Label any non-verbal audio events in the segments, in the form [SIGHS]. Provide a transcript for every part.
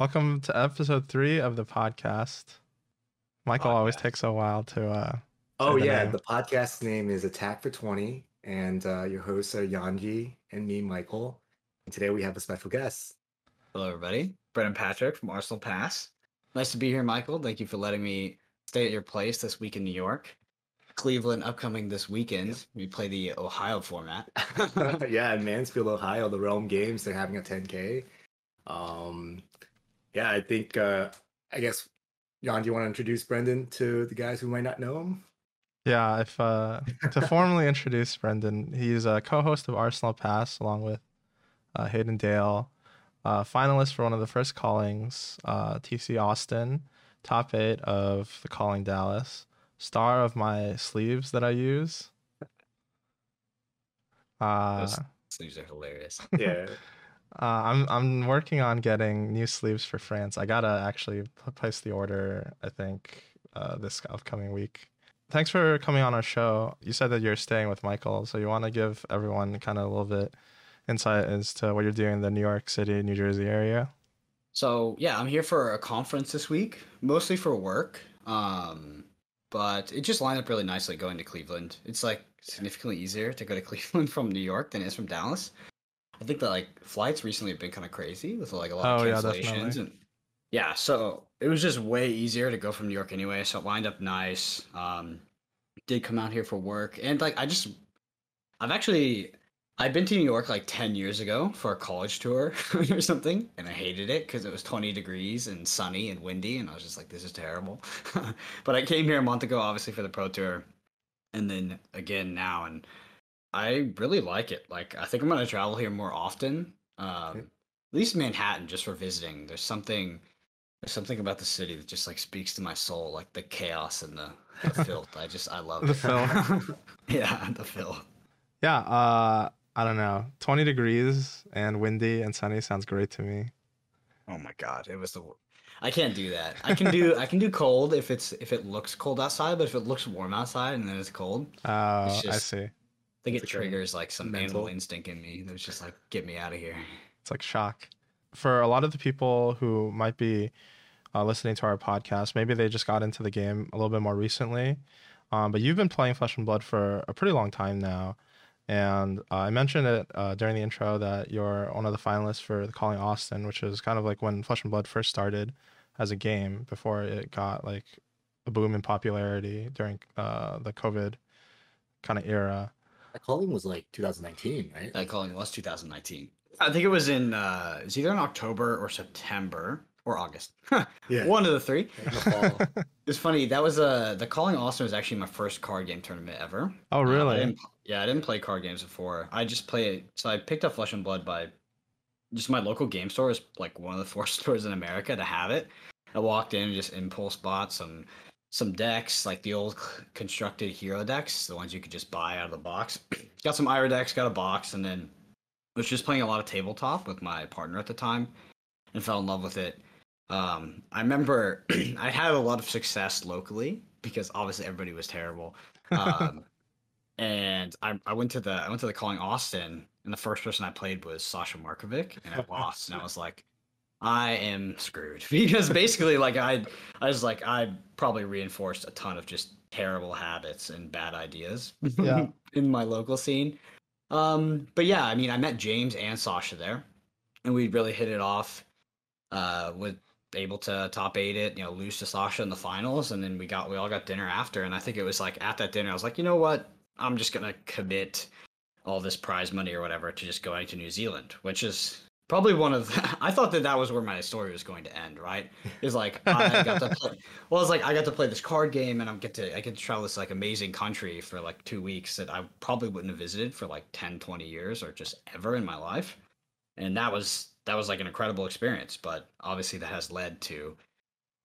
Welcome to episode three of the podcast. Michael always takes a while to. uh Oh the yeah, name. the podcast name is Attack for Twenty, and uh, your hosts are Yanji and me, Michael. And today we have a special guest. Hello, everybody. Brendan Patrick from Arsenal Pass. Nice to be here, Michael. Thank you for letting me stay at your place this week in New York. Cleveland upcoming this weekend. We play the Ohio format. [LAUGHS] [LAUGHS] yeah, in Mansfield, Ohio, the Realm Games. They're having a 10K. Um, yeah, I think. Uh, I guess, Jan, do you want to introduce Brendan to the guys who might not know him? Yeah, if uh to [LAUGHS] formally introduce Brendan, he's a co-host of Arsenal Pass along with uh, Hayden Dale, uh, finalist for one of the first callings, uh, TC Austin, top eight of the Calling Dallas, star of my sleeves that I use. Uh, Those sleeves are hilarious. Yeah. [LAUGHS] Uh, I'm I'm working on getting new sleeves for France. I gotta actually place the order. I think uh, this upcoming week. Thanks for coming on our show. You said that you're staying with Michael, so you want to give everyone kind of a little bit insight as to what you're doing in the New York City, New Jersey area. So yeah, I'm here for a conference this week, mostly for work. Um, but it just lined up really nicely going to Cleveland. It's like significantly easier to go to [LAUGHS] Cleveland from New York than it is from Dallas. I think that like flights recently have been kind of crazy with like a lot Oh, of cancellations definitely. and yeah, so it was just way easier to go from New York anyway. So it lined up nice. Um, did come out here for work and like I just I've actually I've been to New York like 10 years ago for a college tour [LAUGHS] or something, and I hated it because it was 20 degrees and sunny and windy, and I was just like, this is terrible. [LAUGHS] but I came here a month ago, obviously, for the pro tour, and then again now, and I really like it. Like, I think I'm going to travel here more often, um, Okay. at least Manhattan, just for visiting. There's something. There's something about the city that just like speaks to my soul, like the chaos and the, [LAUGHS] the filth. I just I love The it. filth. [LAUGHS] yeah, the filth. Yeah, uh, I don't know. 20 degrees and windy and sunny sounds great to me. Oh my god, it was the. I can't do that. I can do I can do cold if it's if it looks cold outside, but if it looks warm outside and then it's cold, Uh, It's [LAUGHS] I see. I think it like triggers like some mental- animal instinct in me that's just like get me out of here. It's like shock. For a lot of the people who might be uh, listening to our podcast, maybe they just got into the game a little bit more recently. Um, but you've been playing Flesh and Blood for a pretty long time now. And uh, I mentioned it uh, during the intro that you're one of the finalists for the Calling Austin, which is kind of like when Flesh and Blood first started as a game before it got like a boom in popularity during uh, the COVID kind of era. That calling was like 2019, right? That calling was 2019. I think it was in uh it was either in October or September or August. [LAUGHS] Yeah. One of the three. The. [LAUGHS] It's funny. That was uh the calling Austin was actually my first card game tournament ever. Oh, Uh, I really? didn't, yeah, I didn't play card games before. I just play. So I picked up Flesh and Blood by just my local game store is like one of the [LAUGHS] four stores in America to have it. I walked in and just impulse bought some some decks, like the old constructed hero decks, the ones you could just buy out of the box. [CLEARS THROAT] got some Ira decks, got a box, and then was just playing a lot of tabletop with my partner at the time, and fell in love with it. Um, I remember [CLEARS THROAT] I had a lot of success locally because obviously everybody was terrible. [LAUGHS] Um, and I, I went to the I went to the calling Austin, and the first person I played was Sasha Markovic, and I [LAUGHS] lost, and I was like, I am screwed [LAUGHS] because basically, like I I was like I probably reinforced a ton of just terrible habits and bad ideas [LAUGHS] Yeah. in my local scene. Um, but yeah, I mean, I met James and Sasha there, and we really hit it off. Uh, with able to top eight it, you know, lose to Sasha in the finals, and then we got we all got dinner after, and I think it was like at that dinner, I was like, you know what, I'm just gonna commit all this prize money or whatever to just going to New Zealand, which is probably one of [LAUGHS] I thought that that was where my story was going to end, right? Is like I got to play. [LAUGHS] Well, it's like I got to play this card game, and I'm get to I get to travel this like amazing country for like two weeks that I probably wouldn't have visited for like 10, 20 years or just ever in my life, and that was that was like an incredible experience. But obviously, that has led to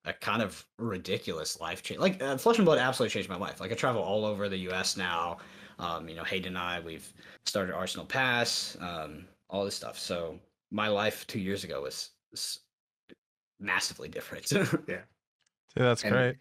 a kind of ridiculous life change. Like uh, Flesh and Blood absolutely changed my life. Like I travel all over the U.S. now. Um, you know, Hayden and I, we've started Arsenal Pass, um, all this stuff. So my life two years ago was, was massively different. [LAUGHS] yeah. yeah, that's And- great.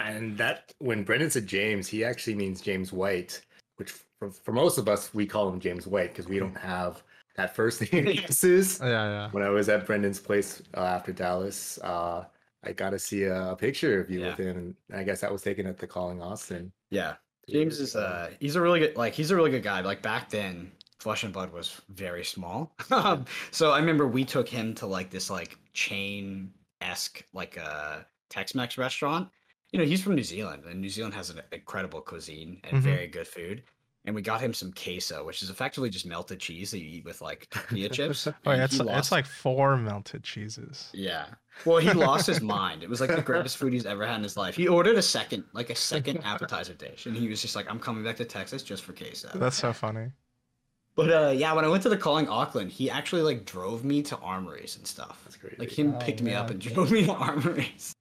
And that when Brendan said James, he actually means James White, which for, for most of us we call him James White because we don't have that first [LAUGHS] name [LAUGHS] Jesus. Yeah, yeah. When I was at Brendan's place uh, after Dallas, uh, I got to see a, picture of you Yeah. with him, and I guess that was taken at the Calling Austin. Yeah, James is uh he's a really good like he's a really good guy. Like back then, Flesh and Blood was very small. [LAUGHS] Um, so I remember we took him to like this like chain esque like a Tex-Mex restaurant. You know, he's from New Zealand, and New Zealand has an incredible cuisine and Mhm. very good food. And we got him some queso, which is effectively just melted cheese that you eat with like tortilla [LAUGHS] chips. oh, and it's he it's like four melted cheeses. yeah. Well, he lost his [LAUGHS] mind. It was like the greatest food he's ever had in his life. He ordered a second, like a second appetizer dish, and he was just like, "I'm coming back to Texas just for queso." That's so funny. But uh, yeah, when I went to the calling Auckland, he actually like drove me to armories and stuff. That's great. Like him Oh, picked me up and [LAUGHS] drove me to armories.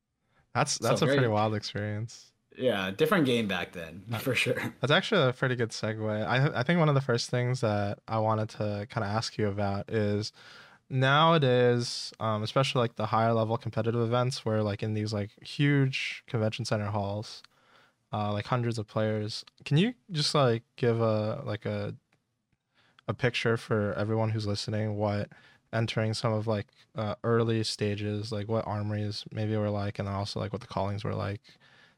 That's So that's a very- pretty wild experience. Yeah, different game back then for sure. [LAUGHS] That's actually a pretty good segue. I I think one of the first things that I wanted to kind of ask you about is nowadays, um, especially like the higher level competitive events where like in these like huge convention center halls, uh, like hundreds of players. Can you just like give a like a a picture for everyone who's listening what entering some of like uh, early stages like what armories maybe were like and also like what the callings were like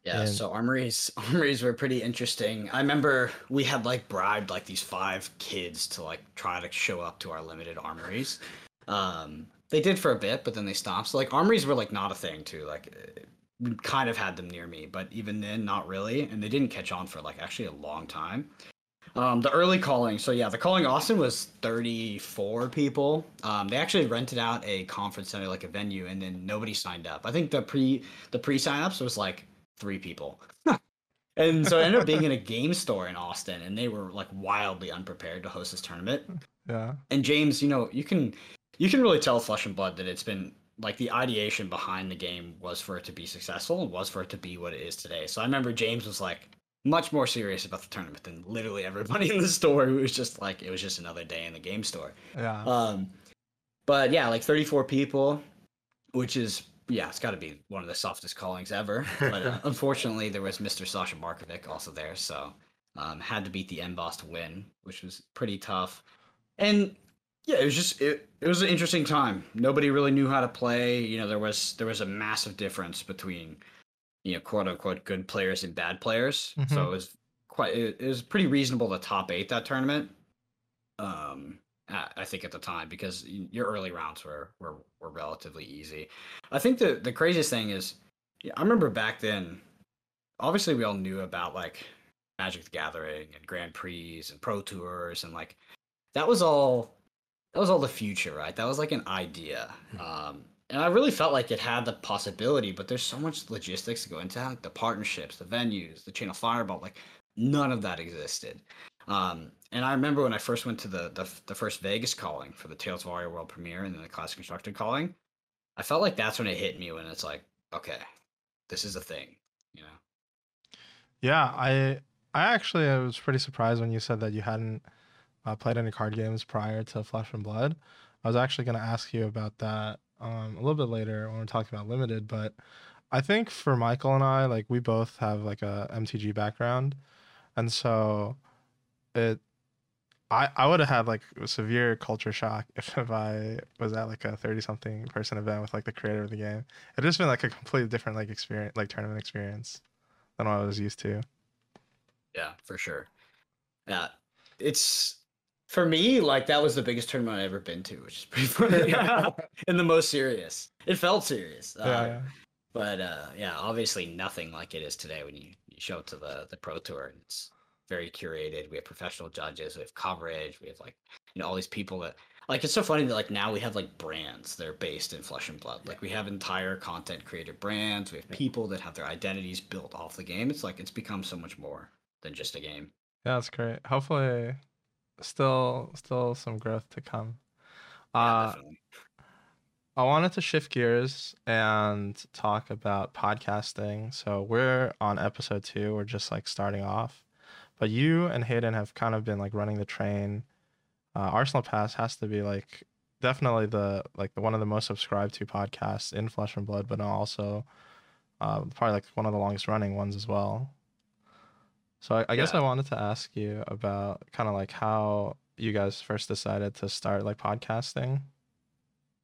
Yeah, And- so armories [LAUGHS] armories were pretty interesting. I remember we had like bribed like these five kids to like try to show up to our limited armories. Um, they did for a bit, but then they stopped. So like armories were like not a thing too. Like we kind of had them near me, but even then, not really. And they didn't catch on for like actually a long time. Um, the early calling, so yeah, the calling Austin was 34 people. Um, they actually rented out a conference center, like a venue, and then nobody signed up. I think the pre the pre signups was like three people. [LAUGHS] and so it ended up being in a game store in Austin, and they were like wildly unprepared to host this tournament. yeah And James, you know, you can you can really tell Flesh and Blood that it's been like the ideation behind the game was for it to be successful and was for it to be what it is today. So I remember James was like much more serious about the tournament than literally everybody in the store who was just like it was just another day in the game store. yeah Um, but yeah, like 34 people, which is yeah, it's got to be one of the softest callings ever. [LAUGHS] But uh, unfortunately, there was Mr. Sasha Markovic also there, so um, had to beat the M boss to win, which was pretty tough. And yeah, it was just it, it was an interesting time. Nobody really knew how to play. You know, there was there was a massive difference between you know quote unquote good players and bad players. So Mhm. it was quite it, it was pretty reasonable to top eight that tournament. Um, I I think at the time because your early rounds were were were relatively easy. I think the the craziest thing is, yeah, I remember back then. Obviously, we all knew about like Magic the Gathering and Grand Prix and Pro Tours and like that was all that was all the future, right? That was like an idea. Um, and I really felt like it had the possibility, but there's so much logistics to go into like the partnerships, the venues, the channel fireball, like none of that existed. Um, and I remember when I first went to the, the the first Vegas calling for the Tales of Aria World premiere and then the Classic Constructed calling, I felt like that's when it hit me when it's like, okay, this is a thing, you know. Yeah, I I actually I was pretty surprised when you said that you hadn't uh, played any card games prior to Flesh and Blood. I was actually going to ask you about that um, a little bit later when we're talking about limited, but I think for Michael and I, like we both have like a MTG background, and so it. I, I would have had like a severe culture shock if, [LAUGHS] if I was at like a 30 something person event with like the creator of the game. It just been like a completely different like experience, like tournament experience than what I was used to. Yeah, for sure. Yeah, it's for me like that was the biggest tournament I've ever been to, which is pretty [LAUGHS] funny. yeah. [LAUGHS] and the most serious. It felt serious. Uh, Yeah, yeah. But uh, yeah, obviously nothing like it is today when you, you show up to the the pro tour and it's very curated. We have professional judges, we have coverage, we have like you know all these people that like it's so funny that like now we have like brands that are based in flesh and blood. Like we have entire content creator brands, we have people that have their identities built off the game. It's like it's become so much more than just a game. Yeah, that's great. Hopefully, still, still some growth to come. Yeah, Uh, definitely. I wanted to shift gears and talk about podcasting. So we're on episode two. We're just like starting off, but you and Hayden have kind of been like running the train. Uh, Arsenal Pass has to be like definitely the like the one of the most subscribed to podcasts in Flesh and Blood, but also uh, probably like one of the longest running ones as well. So I, I guess Yeah. I wanted to ask you about kind of like how you guys first decided to start like podcasting?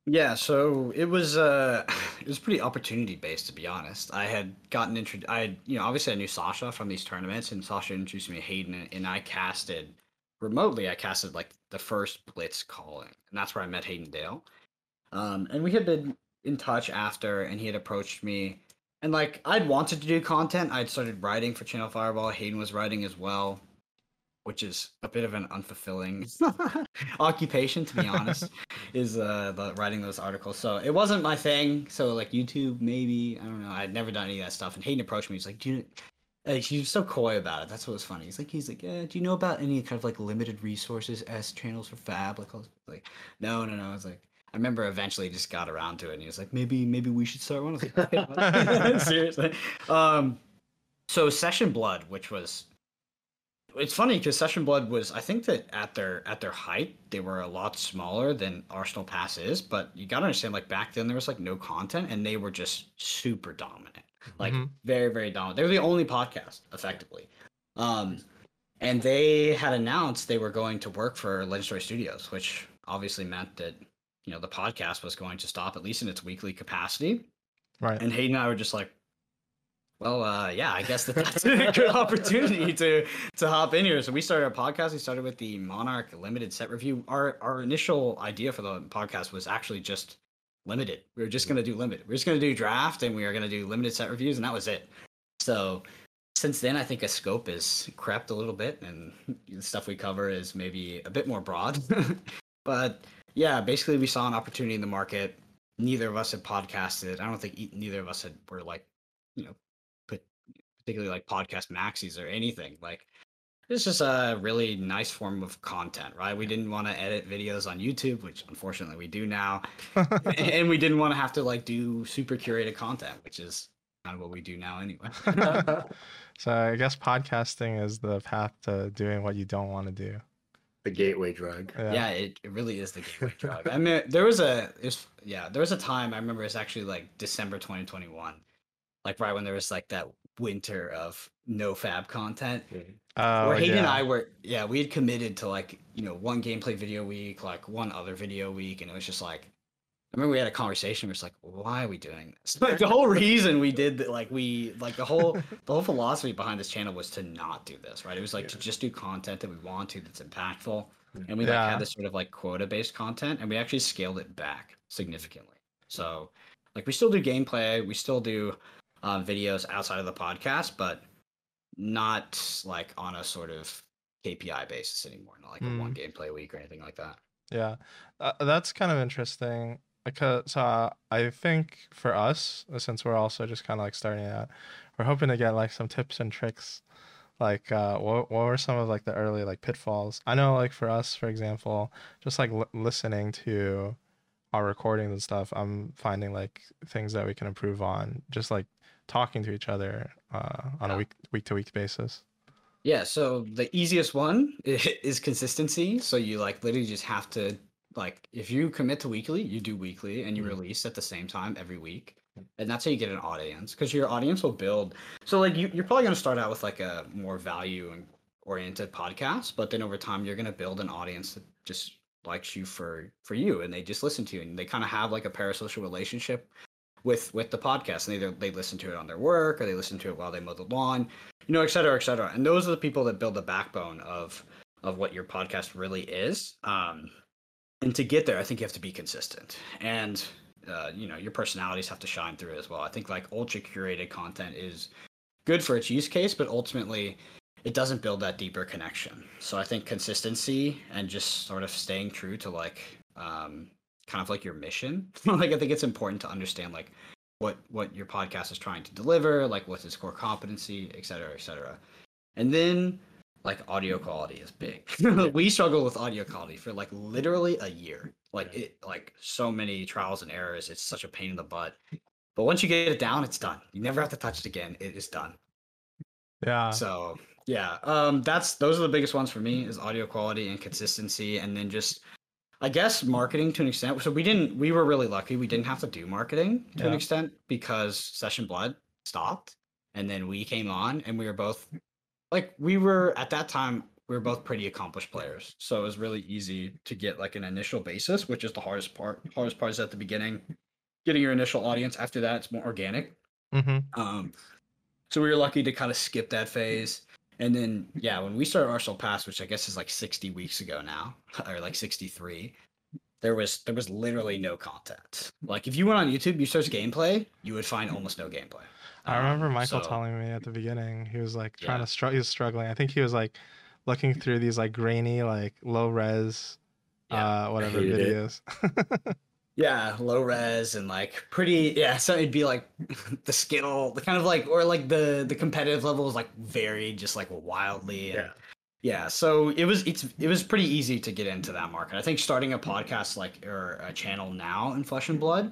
Yeah, so it was uh [LAUGHS] it was pretty opportunity based to be honest. I had gotten intro I had, you know, obviously I knew Sasha from these tournaments and Sasha introduced me to Hayden and I casted remotely I casted like the first blitz calling. And that's where I met Hayden Dale. Um and we had been in touch after and he had approached me and like I'd wanted to do content. I'd started writing for Channel Fireball. Hayden was writing as well which is a bit of an unfulfilling [LAUGHS] occupation to be honest [LAUGHS] is uh the, writing those articles. So it wasn't my thing. So like youtube maybe. I don't know. I'd never done any of that stuff. And hayden approached me. He's like do you like he was so coy about it. That's what was funny. He's like he's like yeah do you know about any kind of like limited resources as channels for fab? Like i was like no no no. I was like I remember eventually just got around to it and he was like, maybe, maybe we should start one. Like, okay. [LAUGHS] [LAUGHS] seriously. Um, so Session Blood, which was it's funny because Session Blood was I think that at their at their height they were a lot smaller than Arsenal Pass is, but you gotta understand like back then there was like no content and they were just super dominant. Like mm-hmm. very, very dominant. They were the only podcast, effectively. Um and they had announced they were going to work for Legend Story Studios, which obviously meant that, you know, the podcast was going to stop at least in its weekly capacity. Right. And Hayden and I were just like, well, uh, yeah, I guess that that's [LAUGHS] a good opportunity to to hop in here. So we started a podcast. We started with the Monarch Limited set review. Our our initial idea for the podcast was actually just limited. We were just going to do limited. We are just going to do draft, and we are going to do limited set reviews, and that was it. So since then, I think a scope has crept a little bit, and the stuff we cover is maybe a bit more broad. [LAUGHS] but yeah, basically, we saw an opportunity in the market. Neither of us had podcasted. I don't think neither of us had were like you know particularly like podcast maxis or anything. Like it's just a really nice form of content, right? We didn't want to edit videos on YouTube, which unfortunately we do now. [LAUGHS] and we didn't want to have to like do super curated content, which is kind of what we do now anyway. [LAUGHS] so I guess podcasting is the path to doing what you don't want to do. The gateway drug. Yeah, yeah it, it really is the gateway [LAUGHS] drug. I mean, there was a, it was, yeah, there was a time I remember it's actually like December 2021, like right when there was like that winter of no fab content. Hmm. Oh, where Hayden yeah. and I were, yeah, we had committed to like, you know, one gameplay video week, like one other video week. And it was just like, I remember we had a conversation where it's like, why are we doing this? Like the whole reason we did that, like we, like the whole, [LAUGHS] the whole philosophy behind this channel was to not do this, right? It was like yeah. to just do content that we want to, that's impactful. And we like yeah. had this sort of like quota based content and we actually scaled it back significantly. So like we still do gameplay, we still do uh, videos outside of the podcast, but not like on a sort of KPI basis anymore, not like mm. a one hmm. gameplay week or anything like that. Yeah, uh, that's kind of interesting because uh, I think for us, since we're also just kind of like starting out, we're hoping to get like some tips and tricks. Like, uh, what what were some of like the early like pitfalls? I know, like for us, for example, just like l- listening to our recordings and stuff, I'm finding like things that we can improve on. Just like talking to each other uh, on yeah. a week week to week basis? Yeah, so the easiest one [LAUGHS] is consistency. So you like literally just have to like if you commit to weekly, you do weekly and you mm-hmm. release at the same time every week. And that's how you get an audience because your audience will build. So like you, you're probably going to start out with like a more value and oriented podcast, but then over time you're going to build an audience that just likes you for for you and they just listen to you and they kind of have like a parasocial relationship with with the podcast and either they listen to it on their work or they listen to it while they mow the lawn you know et cetera et cetera and those are the people that build the backbone of of what your podcast really is um and to get there i think you have to be consistent and uh, you know your personalities have to shine through as well i think like ultra curated content is good for its use case but ultimately it doesn't build that deeper connection so i think consistency and just sort of staying true to like um, kind of like your mission. [LAUGHS] like I think it's important to understand like what what your podcast is trying to deliver, like what's its core competency, et cetera, et cetera. And then like audio quality is big. [LAUGHS] we struggle with audio quality for like literally a year. Like it like so many trials and errors. It's such a pain in the butt. But once you get it down, it's done. You never have to touch it again. It is done. Yeah. So yeah, um, that's those are the biggest ones for me is audio quality and consistency, and then just I guess marketing to an extent. So we didn't. We were really lucky. We didn't have to do marketing to yeah. an extent because Session Blood stopped, and then we came on, and we were both like we were at that time. we were both pretty accomplished players, so it was really easy to get like an initial basis, which is the hardest part. Hardest part is at the beginning, getting your initial audience. After that, it's more organic. hmm Um, so we were lucky to kind of skip that phase. And then, yeah, when we started Arsenal Pass, which I guess is like 60 weeks ago now, [LAUGHS] or like 63, there was there was literally no content. Like if you went on YouTube, you search gameplay, you would find almost no gameplay. I remember Um, Michael so- telling me at the beginning he was like trying Yeah. to struggle. He was struggling. I think he was like looking through these like grainy, like low res, Yeah, uh, whatever videos. [LAUGHS] Yeah, low res and like pretty. Yeah, so it'd be like [LAUGHS] the skill, the kind of like, or like the the competitive level is like varied, just like wildly. And, Yeah. yeah so it was it's it was pretty easy to get into that market i think starting a podcast like or a channel now in flesh and blood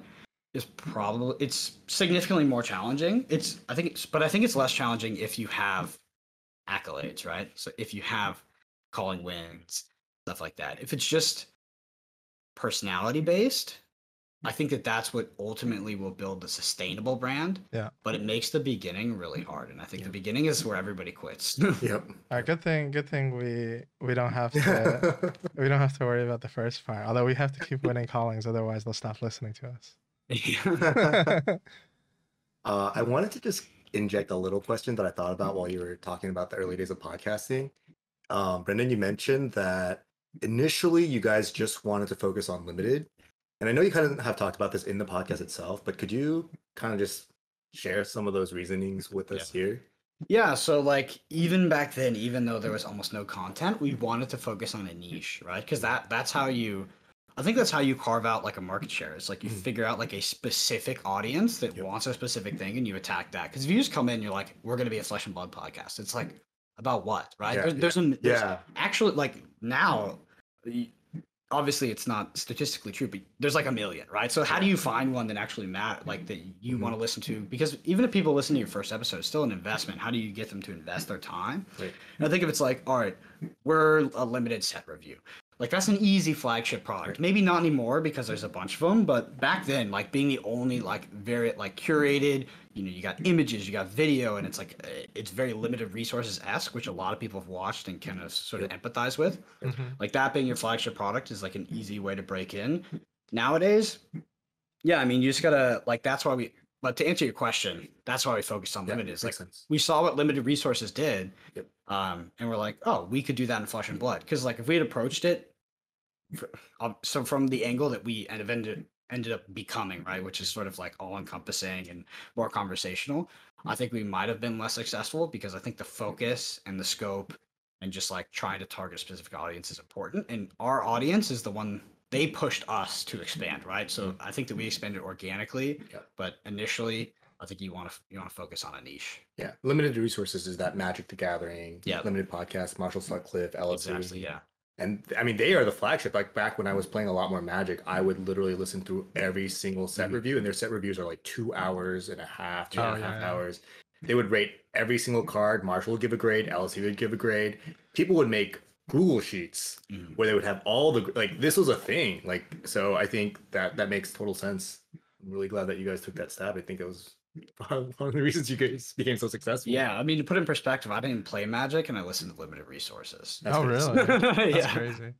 is probably it's significantly more challenging it's i think it's but i think it's less challenging if you have accolades right so if you have calling wins stuff like that if it's just personality based i think that that's what ultimately will build the sustainable brand Yeah. but it makes the beginning really hard and i think the beginning is where everybody quits [LAUGHS] [LAUGHS] Yep. All right, good thing, good thing we we don't have to [LAUGHS] we don't have to worry about the first part. Although we have to keep winning callings, otherwise they'll stop listening to us. [LAUGHS] Uh, I wanted to just inject a little question that I thought about while you were talking about the early days of podcasting. Um, Brendan, you mentioned that initially you guys just wanted to focus on limited. And I know you kind of have talked about this in the podcast itself, but could you kind of just share some of those reasonings with us here? Yeah, so like even back then, even though there was almost no content, we wanted to focus on a niche, right? Because that that's how you, I think that's how you carve out like a market share. It's like you Mhm. figure out like a specific audience that Yep. wants a specific thing, and you attack that. Because if you just come in, you're like, we're gonna be a flesh and blood podcast. It's like about what, right? Yeah, there's, there's Yeah. actually like now obviously it's not statistically true but there's like a million right so how do you find one that actually matter like that you Mhm. want to listen to because even if people listen to your first episode it's still an investment how do you get them to invest their time Right. and i think if it's like all right we're a limited set review like that's an easy flagship product. Maybe not anymore because there's a bunch of them but back then like being the only like very like curated you know you got images you got video and it's like uh, it's very limited resources esque which a lot of people have watched and kind of sort of empathize with. Mhm. like that being your flagship product is like an easy way to break in. Nowadays yeah i mean you just gotta like that's why we but to answer your question that's why we focused on Yeah, limited like sense. we saw what limited resources did Yep. um and we're like oh we could do that in flesh and blood because like if we had approached it um, so from the angle that we end- ended ended up becoming right which is sort of like all encompassing and more conversational i think we might have been less successful because i think the focus and the scope and just like trying to target a specific audience is important and our audience is the one they pushed us to expand right so i think that we expanded organically Yeah. but initially i think you want to you want to focus on a niche Yeah. Limited resources is that Magic the Gathering, Yeah. limited podcast, Marshall Sutcliffe, LSV. exactly yeah And I mean, they are the flagship. Like back when I was playing a lot more Magic, I would literally listen through every single set Mhm. review, and their set reviews are like two hours and a half, two and a Oh, half yeah, yeah. hours. They would rate every single card. Marshall would give a grade. LSV would give a grade. People would make Google sheets Mhm. where they would have all the like. This was a thing. Like so, I think that that makes total sense. I'm really glad that you guys took that stab. I think it was [LAUGHS] one of the reasons you guys became so successful. Yeah, I mean, to put in perspective, I didn't play Magic and I listened to limited resources. That's oh crazy. really? [LAUGHS] That's yeah. crazy.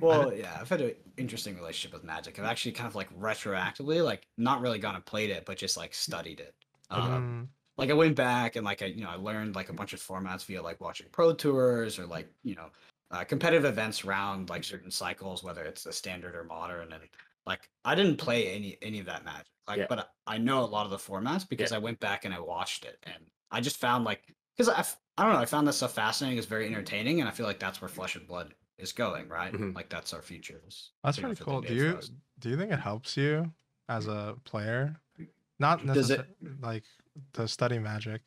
Well, yeah, I've had an interesting relationship with Magic. I've actually kind of like retroactively, like not really gone and played it, but just like studied it. Um, Mm, like I went back and like I, you know, I learned like a bunch of formats via like watching pro tours or like you know, uh, competitive events around like certain cycles, whether it's the standard or modern. And like I didn't play any any of that Magic, like, Yeah. but I know a lot of the formats because I went back and I watched it, and I just found like because I I don't know, I found this stuff fascinating. It's very entertaining, and I feel like that's where Flesh and Blood is going, right? Mhm. Like that's our future. that's pretty cool. Do you do you think it helps you as a player? Not Does it- like to study magic.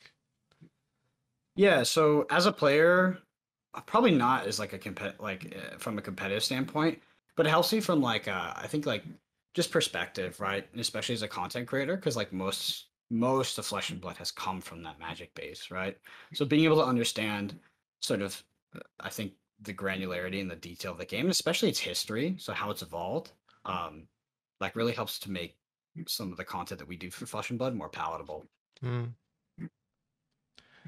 Yeah, so as a player, uh, probably not as like a compet like uh, from a competitive standpoint, but it helps me from like uh, I think like just perspective, right? And especially as a content creator, because like most most of Flesh and Blood has come from that magic base, right? So being able to understand sort of, uh, I think the granularity and the detail of the game, especially its history, so how it's evolved, um, like really helps to make some of the content that we do for Flesh and Blood more palatable. Mm.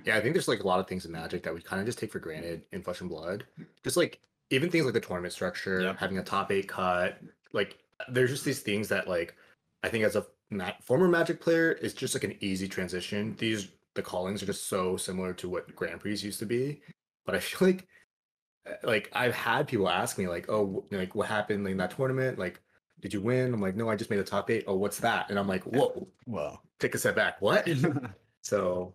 Yeah, I think there's like a lot of things in Magic that we kind of just take for granted in Flesh and Blood. Just like even things like the tournament structure, Yep. having a top eight cut, like there's just these things that like I think as a ma- former Magic player, it's just like an easy transition. These the callings are just so similar to what Grand Prix used to be, but I [LAUGHS] feel like uh, like I've had people ask me like, oh, like what happened in that tournament? Like, did you win? I'm like, no, I just made a top eight. Oh, what's that? And I'm like, whoa, Well, take a step back. What? [LAUGHS] so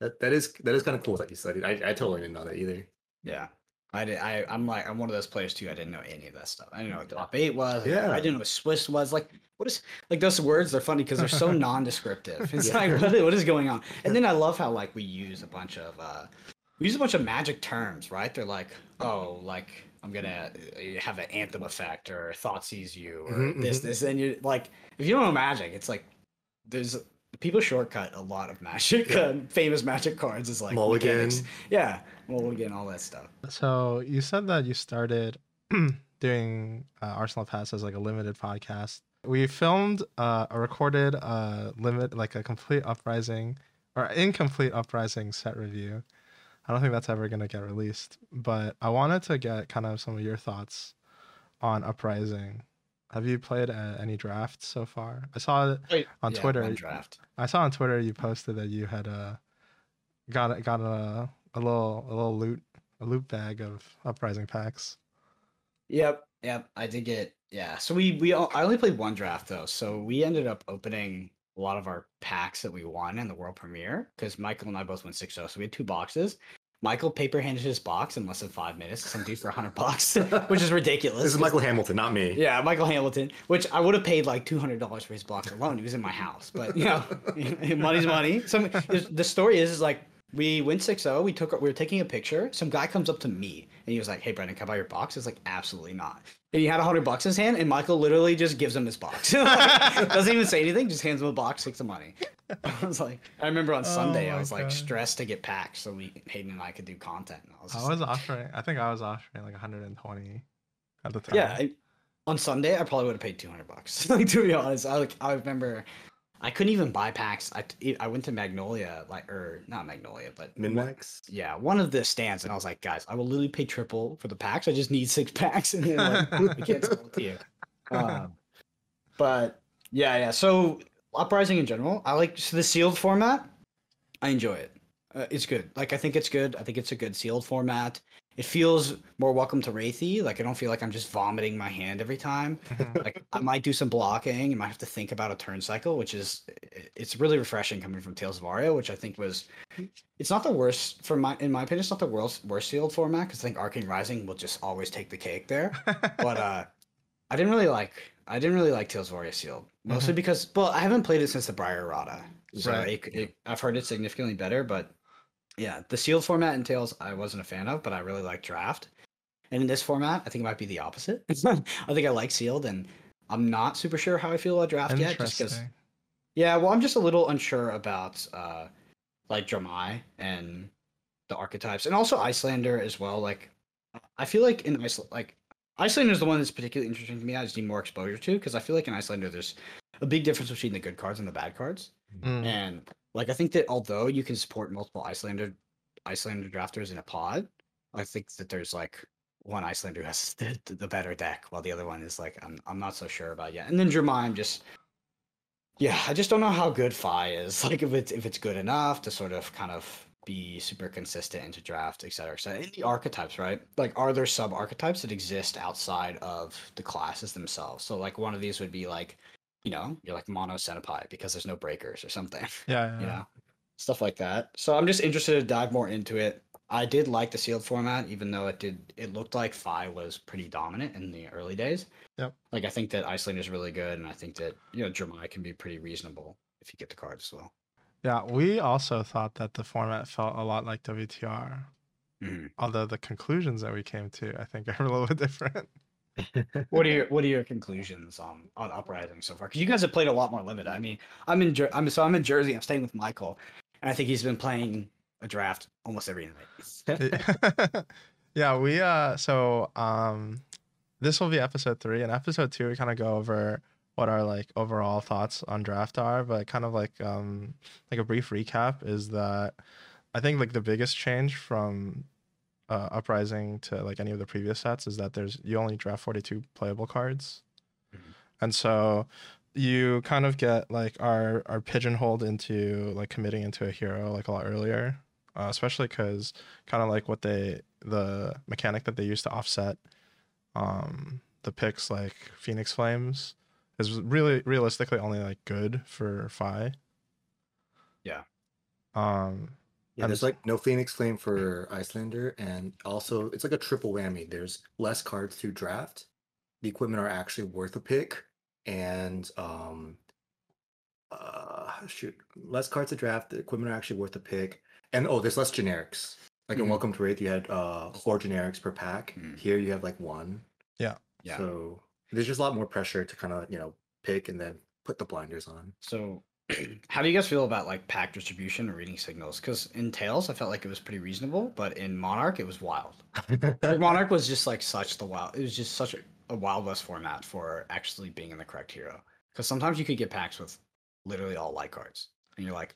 that that is that is kind of cool that you studied. I, I totally didn't know that either. yeah. I did. I, I'm like I'm one of those players too. I didn't know any of that stuff. I didn't know what top eight was. Yeah. I didn't know what Swiss was. Like, what is like those words? They're funny because they're so [LAUGHS] non-descriptive. It's Yeah. like what what is going on? And then I love how like we use a bunch of uh we use a bunch of magic terms, right? They're like, oh, like I'm gonna uh, have an anthem effect or Thoughtseize you or Mhm, this mhm. this. And you're like, if you don't know magic, it's like there's people shortcut a lot of magic. Uh, [LAUGHS] famous magic cards is like Mulligan. mechanics. Yeah, mulligan, all that stuff. So you said that you started [CLEARS THROAT] doing uh, Arsenal Pass as like a limited podcast. We filmed uh, a recorded uh, limit, like a complete uprising or incomplete uprising set review. I don't think that's ever gonna get released, but I wanted to get kind of some of your thoughts on uprising. Have you played uh, any drafts so far? I saw Wait, On yeah, Twitter, draft. I saw on Twitter you posted that you had uh, got a, got a a little a little loot a loot bag of uprising packs. Yep, yep. I did get yeah. So we we all, I only played one draft though, so we ended up opening a lot of our packs that we won in the world premiere because Michael and I both went 6-0, so we had two boxes. Michael paper handed his box in less than five minutes. Some dude for hundred bucks, [LAUGHS] which is ridiculous. This is Michael Hamilton, not me. Yeah, Michael Hamilton, which I would have paid like two hundred dollars for his box alone. He was in my house, but you know, [LAUGHS] money's money. Some the story is is like we went 6-0, We took we were taking a picture. Some guy comes up to me and he was like, "Hey, Brendan, can I buy your box?" It's like absolutely not. And he had a hundred bucks in his hand, and Michael literally just gives him his box. [LAUGHS] Doesn't even say anything, just hands him a box, takes the money. [LAUGHS] I was like, I remember on oh Sunday, I my was like stressed to get packed so we Hayden and I could do content. And I was, I was like, offering. I think I was offering like 120 at the time. Yeah, I, on Sunday I probably would have paid two hundred bucks. [LAUGHS] like to be honest, I like I remember I couldn't even buy packs. I I went to Magnolia like or not Magnolia, but Minmax. yeah, one of the stands, and I was like, guys, I will literally pay triple for the packs. I just need six [LAUGHS] packs, and they're like, we can't sell it to you. [LAUGHS] Um, but yeah, yeah. So uprising in general, I like so the sealed format. I enjoy it. Uh, it's good. Like I think it's good. I think it's a good sealed format. It feels more welcome to Wraithy. Like I don't feel like I'm just vomiting my hand every time. Mhm. Like I might do some blocking. I might have to think about a turn cycle, which is it's really refreshing coming from Tales of Aria, which I think was it's not the worst for my in my opinion. It's not the worst worst sealed format because I think Arcane Rising will just always take the cake there. But uh, [LAUGHS] I didn't really like I didn't really like Tales of Aria sealed mostly because well I haven't played it since the Briar Rata, so Right. it, it, I've heard it's significantly better. But yeah, the sealed format in Tales I wasn't a fan of, but I really like draft. And in this format, I think it might be the opposite. [LAUGHS] I think I like sealed, and I'm not super sure how I feel about draft yet, just because. Yeah, well, I'm just a little unsure about uh, like Dromai and the archetypes, and also Iyslander as well. Like, I feel like in Iceland, like Iyslander is the one that's particularly interesting to me. I just need more exposure to because I feel like in Iyslander there's a big difference between the good cards and the bad cards. Mm. And like I think that although you can support multiple Iyslander Iyslander drafters in a pod, I think that there's like one Iyslander who has [LAUGHS] the, the better deck, while the other one is like I'm I'm not so sure about yet. And then Jermaine just yeah, I just don't know how good Fai is. [LAUGHS] Like if it's if it's good enough to sort of kind of be super consistent into draft, et cetera, et cetera. And the archetypes, right? Like are there sub archetypes that exist outside of the classes themselves? So like one of these would be like, you know, you're like mono centipede because there's no breakers or something Yeah, [LAUGHS] yeah. you know, stuff like that. So I'm just interested to dive more into it. I did like the sealed format, even though it did. It looked like Fai was pretty dominant in the early days. Yep. Like I think that Iceland is really good, and I think that you know Jeremiah can be pretty reasonable if you get the cards as well. Yeah, we also thought that the format felt a lot like WTR, Mhm. although the conclusions that we came to, I think, [LAUGHS] are a little bit different. What are [LAUGHS] your What are your conclusions on on Uprising so far? Because you guys have played a lot more limited. I mean, I'm in Jer- I'm so I'm in Jersey. I'm staying with Michael, and I think he's been playing a draft almost every night. [LAUGHS] yeah, we uh so um this will be episode 3 and episode 2 we kind of go over what our like overall thoughts on draft are, but kind of like um like a brief recap is that I think like the biggest change from uh, Uprising to like any of the previous sets is that there's you only draft 42 playable cards, Mhm. and so you kind of get like are are pigeonholed into like committing into a hero like a lot earlier, uh, especially because kind of like what they the mechanic that they use to offset um the picks like Phoenix Flames is really realistically only like good for Fai. Yeah. Um Yeah, I'm there's like no Phoenix Flame for Iyslander, and also it's like a triple whammy. There's less cards to draft. The equipment are actually worth a pick, and um, uh, shoot, less cards to draft. The equipment are actually worth a pick, and oh, there's less generics. Like in Mhm. Welcome to Rathe, you had uh four generics per pack. Mhm. Here you have like one. Yeah, yeah. So there's just a lot more pressure to kind of you know pick and then put the blinders on. So, [CLEARS THROAT] how do you guys feel about like pack distribution or reading signals? Because in Tales, I felt like it was pretty reasonable, but in Monarch, it was wild. Like, [LAUGHS] Monarch was just like such the wild. It was just such a, a Wild West format for actually being in the correct hero. Because sometimes you could get packs with literally all light cards, and you're like,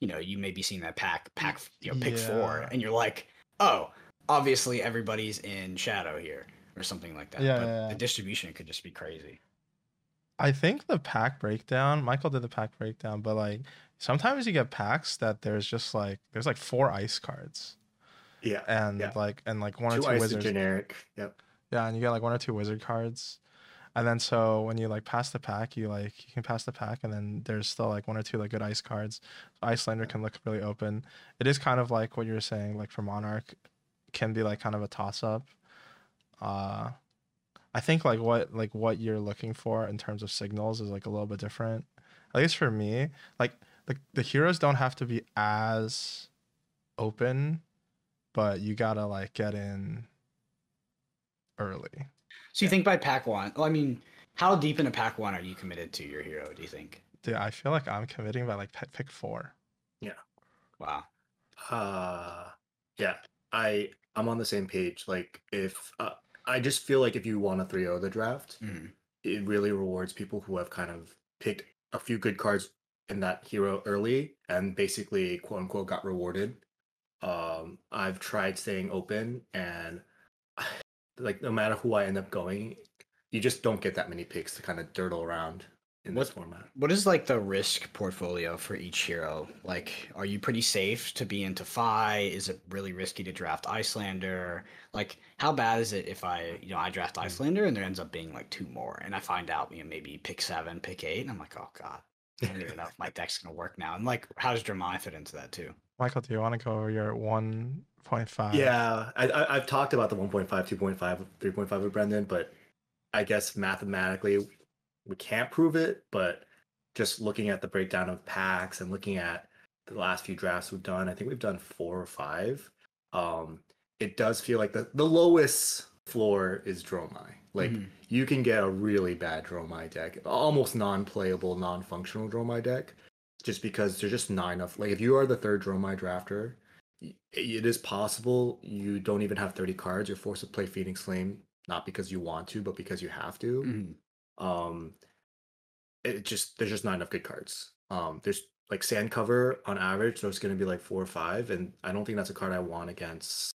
you know, you may be seeing that pack, pack, you know, pick four, and you're like, oh, obviously everybody's in Shadow here or something like that. Yeah, but yeah, yeah. the distribution could just be crazy. I think the pack breakdown, Michael did the pack breakdown, but like sometimes you get packs that there's just like there's like four ice cards yeah, and Yeah. like and like one two or two wizards. generic. Yep. Yeah, and you get like one or two wizard cards. And then so when you like pass the pack, you like you can pass the pack and then there's still like one or two like good ice cards. Iyslander can look really open. It is kind of like what you were saying, like for Monarch, can be like kind of a toss up. Uh I think like what like what you're looking for in terms of signals is like a little bit different. At least for me, like the the heroes don't have to be as open, but you gotta like get in early. So you think by pack one? Well, I mean, how deep in a pack one are you committed to your hero? Do you think? Dude, I feel like I'm committing by like pick, pick four. Wow. Uh yeah, I I'm on the same page. Like if uh, I just feel like if you want a 3-0 the draft, Mhm. it really rewards people who have kind of picked a few good cards in that hero early and basically quote unquote got rewarded. Um I've tried staying open and [SIGHS] like no matter who I end up going, you just don't get that many picks to kind of dirtle around in this What- format. What is like the risk portfolio for each hero? Like, are you pretty safe to be into Fai? Is it really risky to draft Iyslander? Like, how bad is it if I, you know, I draft hmm. Iyslander and there ends up being like two more, and I find out, you know, maybe pick seven, pick eight, and I'm like, oh god, I don't even know if my [LAUGHS] deck's gonna work now. And like, how does Dromai fit into that too? Michael, do you want to go over your 1.5? Yeah, I, I I've talked about the 1.5, 2.5, 3.5 with Brendan, but I guess mathematically we can't prove it. But just looking at the breakdown of packs and looking at the last few drafts we've done, I think we've done four or five. Um, it does feel like the the lowest floor is Dromai. Like Mhm. you can get a really bad Dromai deck, almost non-playable, non-functional Dromai deck, just because there's just not enough. Like if you are the third Dromai drafter, it is possible you don't even have 30 cards. You're forced to play Phoenix Flame, not because you want to, but because you have to. Mhm. Um, it just there's just not enough good cards. Um, there's like sand cover on average, so it's going to be like four or five, and I don't think that's a card I want against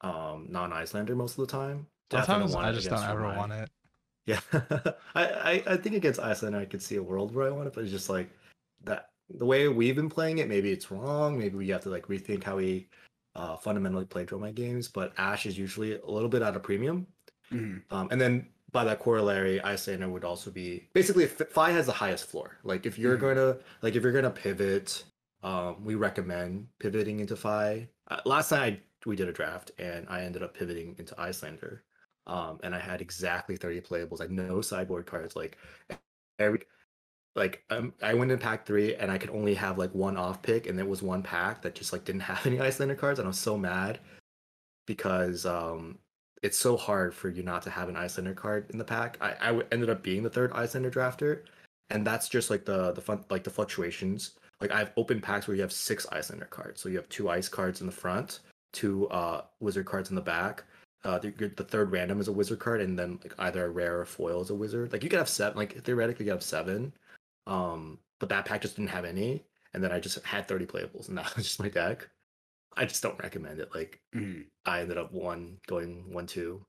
um non-Iyslander most of the time. Sometimes want I just don't ever Dromai. want it. [LAUGHS] Yeah, I, I I think against Iyslander I could see a world where I want it, but it's just like that the way we've been playing it. Maybe it's wrong. Maybe we have to like rethink how we uh, fundamentally play Dromai games. But Ash is usually a little bit out of premium. Mhm. Um, and then by that corollary, Iyslander would also be basically if Fai has the highest floor. Like if you're Mhm. gonna like if you're gonna pivot, um, we recommend pivoting into Fai. Uh, last night I, we did a draft and I ended up pivoting into Iyslander. Um, and I had exactly 30 playables. I had no sideboard cards. Like every like um, I went in pack three and I could only have like one off pick, and there was one pack that just like didn't [LAUGHS] have any Iyslander cards, and I was so mad because um it's so hard for you not to have an Iyslander card in the pack. I, I ended up being the third Iyslander drafter, and that's just like the the fun like the fluctuations. Like I have open packs where you have six Iyslander cards, so you have two ice cards in the front, two uh wizard cards in the back. Uh, the, the third random is a wizard card, and then like either a rare or foil is a wizard. Like you could have seven. Like theoretically, you have seven. Um, but that pack just didn't have any, and then I just had 30 playables, and that [LAUGHS] was just my deck. I just don't recommend it. Like Mhm. I ended up one going one two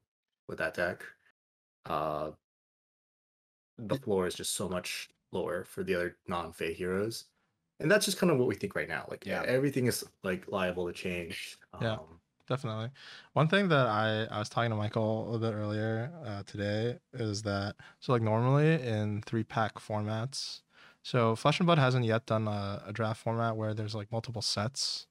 with that deck. Uh, the floor is just so much lower for the other non-Fai heroes, and that's just kind of what we think right now. Like Yeah. everything is like liable to change. Yeah. Um, Definitely. One thing that I, I was talking to Michael a little bit earlier uh, today is that so like normally in three pack formats, so Flesh and Blood hasn't yet done a, a draft format where there's like multiple sets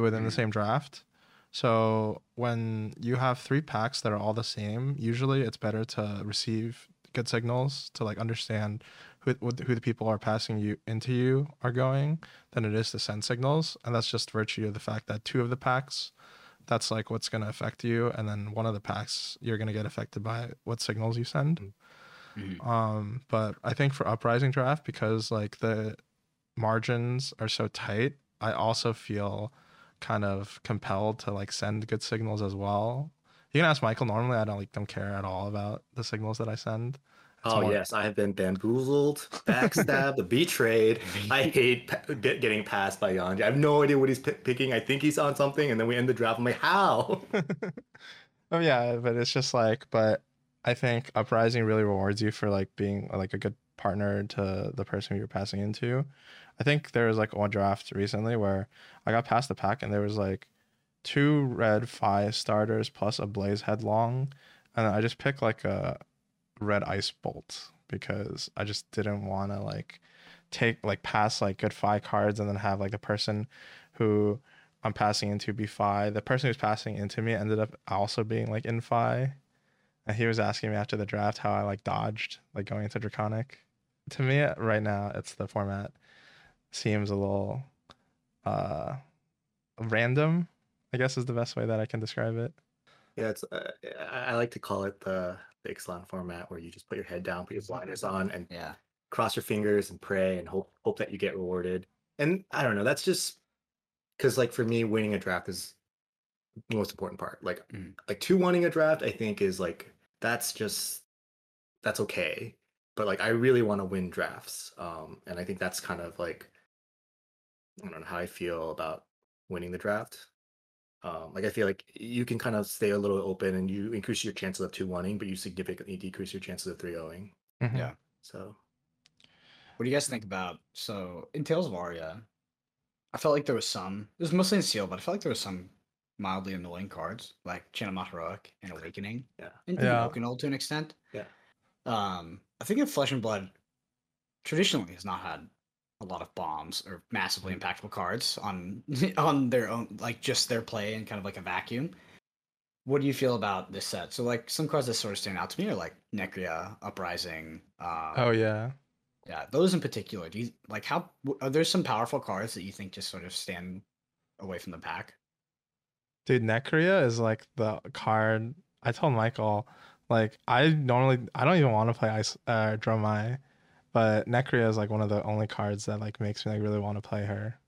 within the Mhm. same draft. So when you have three packs that are all the same, usually it's better to receive good signals to like understand who who the people are passing you into you are going than it is to send signals, and that's just virtue of the fact that two of the packs that's like what's going to affect you and then one of the packs you're going to get affected by what signals you send Mhm. um but i think for uprising draft because like the margins are so tight i also feel kind of compelled to like send good signals as well you can ask michael normally i don't like don't care at all about the signals that i send It's oh more- yes, I have been bamboozled, backstabbed, [LAUGHS] betrayed. [LAUGHS] I hate pa- get, getting passed by Yanji. I have no idea what he's pi- picking. I think he's on something, and then we end the draft. I'm like, how? [LAUGHS] oh yeah but it's just like but i think uprising really rewards you for like being like a good partner to the person you're passing into i think there was like one draft recently where i got past the pack and there was like two red five starters plus a blaze headlong and i just picked like a red ice bolt because i just didn't want to like take like pass like good five cards and then have like the person who I'm passing into be Fai. The person who's passing into me ended up also being like in Fai. And he was asking me after the draft how I like dodged, like going into Draconic. To me, right now, it's the format seems a little uh random, I guess is the best way that I can describe it. Yeah, it's. Uh, I I like to call it the the Ixalan format, where you just put your head down, put your blinders on, and Yeah. cross your fingers and pray and hope hope that you get rewarded. And I don't know, that's just because like for me, winning a draft is the most important part. Like Mhm. like two wanting a draft, I think is like that's just that's okay. But like I really want to win drafts. Um and I think that's kind of like I don't know how I feel about winning the draft. Um, like I feel like you can kind of stay a little open and you increase your chances of two wanting, but you significantly decrease your chances of three owing. Mhm. Yeah. So What do you guys think about so in Tales of Aria? I felt like there was some. It was mostly in Seal, but I felt like there was some mildly annoying cards like Channel Heroic and Awakening. Yeah. And Yeah. yeah. Oaken Old to an extent. Yeah. Um, I think that Flesh and Blood traditionally has not had a lot of bombs or massively Mm-hmm. impactful cards on [LAUGHS] on their own, like just their play and kind of like a vacuum. What do you feel about this set? So like some cards that sort of stand out to me are like Necria, Uprising. Um, Oh yeah. yeah, those in particular. Do you like how are there some powerful cards that you think just sort of stand away from the pack? Dude, Necria is like the card. I told Michael, like I normally I don't even want to play Ice uh, Dromai, but Necria is like one of the only cards that like makes me like really want to play her.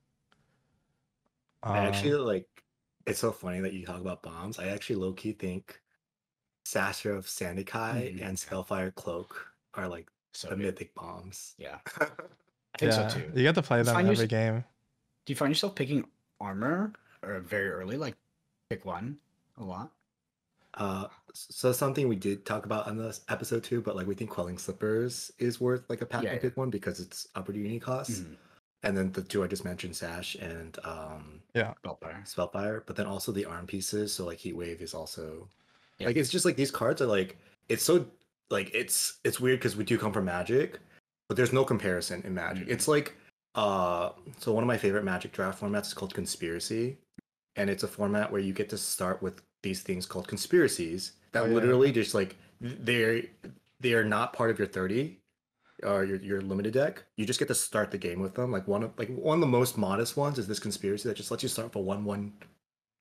I actually Um, like it's so funny that you talk about bombs. I actually low key think Sash of Sandikai Mhm. and Spellfire Cloak are like So the good. mythic bombs. yeah, [LAUGHS] I think yeah, so too. you get to play them find every yours- game. Do you find yourself picking armor or very early, like pick one a lot? Uh, so something we did talk about on this episode too, but like we think Quelling Slippers is worth like a pack Yeah, yeah. pick one because it's opportunity cost. Mhm. And then the two I just mentioned, Sash and um yeah, Spellfire. Spellfire, but then also the arm pieces. So like Heat Wave is also Yeah. like it's just like these cards are like it's so like it's it's weird because we do come from Magic, but there's no comparison in Magic. Mhm. It's like uh so one of my favorite Magic draft formats is called Conspiracy, and it's a format where you get to start with these things called conspiracies that Oh, yeah. literally just like they're they are not part of your 30 or your, your limited deck you just get to start the game with them like one of like one of the most modest ones is this conspiracy that just lets you start for one one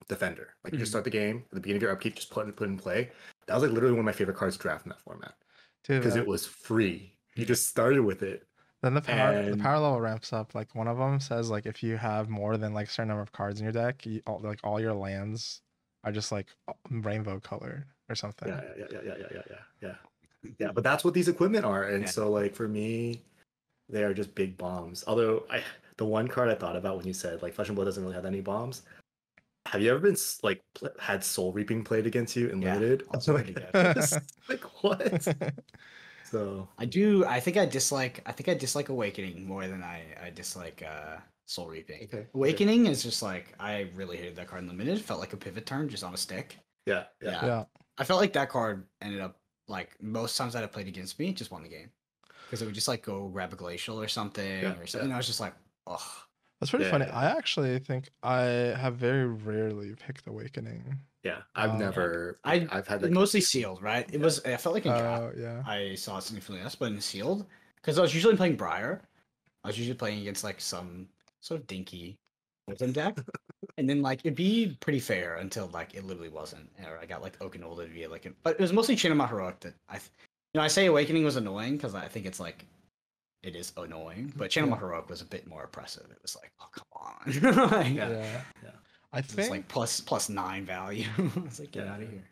defender like you just Mhm. start the game at the beginning of your upkeep just put it put in play that was like literally one of my favorite cards to draft in that format because it was free you just started with it then the power the power level ramps up. Like one of them says like if you have more than like a certain number of cards in your deck, you, all, like all your lands are just like uh, rainbow colored or something. Yeah, yeah, yeah, yeah, yeah, yeah, yeah, yeah. Yeah, but that's what these equipment are, and yeah. so like for me, they are just big bombs. Although I, the one card I thought about when you said like Flesh and Blood doesn't really have any bombs. Have you ever been like pl- had Soul Reaping played against you and yeah, Also [LAUGHS] Like, oh [LAUGHS] like what? [LAUGHS] so I do. I think I dislike. I think I dislike Awakening more than I, I dislike uh, Soul Reaping. okay, okay. Awakening is just like I really hated that card in limited. It felt like a pivot turn just on a stick. Yeah, yeah, Yeah. yeah. I felt like that card ended up like most times that I played against me just won the game because it would just like go grab a glacial or something Yeah, or something. yeah. I was just like, oh, That's pretty Yeah, funny. I actually think I have very rarely picked Awakening. yeah. I've Um, never. I- I've had like mostly sealed, right? It Yeah. was. I felt like in draft Oh yeah. I saw significantly less, but in sealed because I was usually playing Briar. I was usually playing against like some sort of dinky Wilton deck, and then like it'd be pretty fair until like it literally wasn't. Or I got like Okinola via like, but it was mostly Chinama Heroic that I, th- you know, I say Awakening was annoying because I think it's like, it is annoying, but Chinama Yeah. Heroic was a bit more oppressive. It was like, oh come on, [LAUGHS] like, Yeah. Yeah. yeah. I think it's like plus plus nine value. [LAUGHS] I was like, get Yeah. out of here.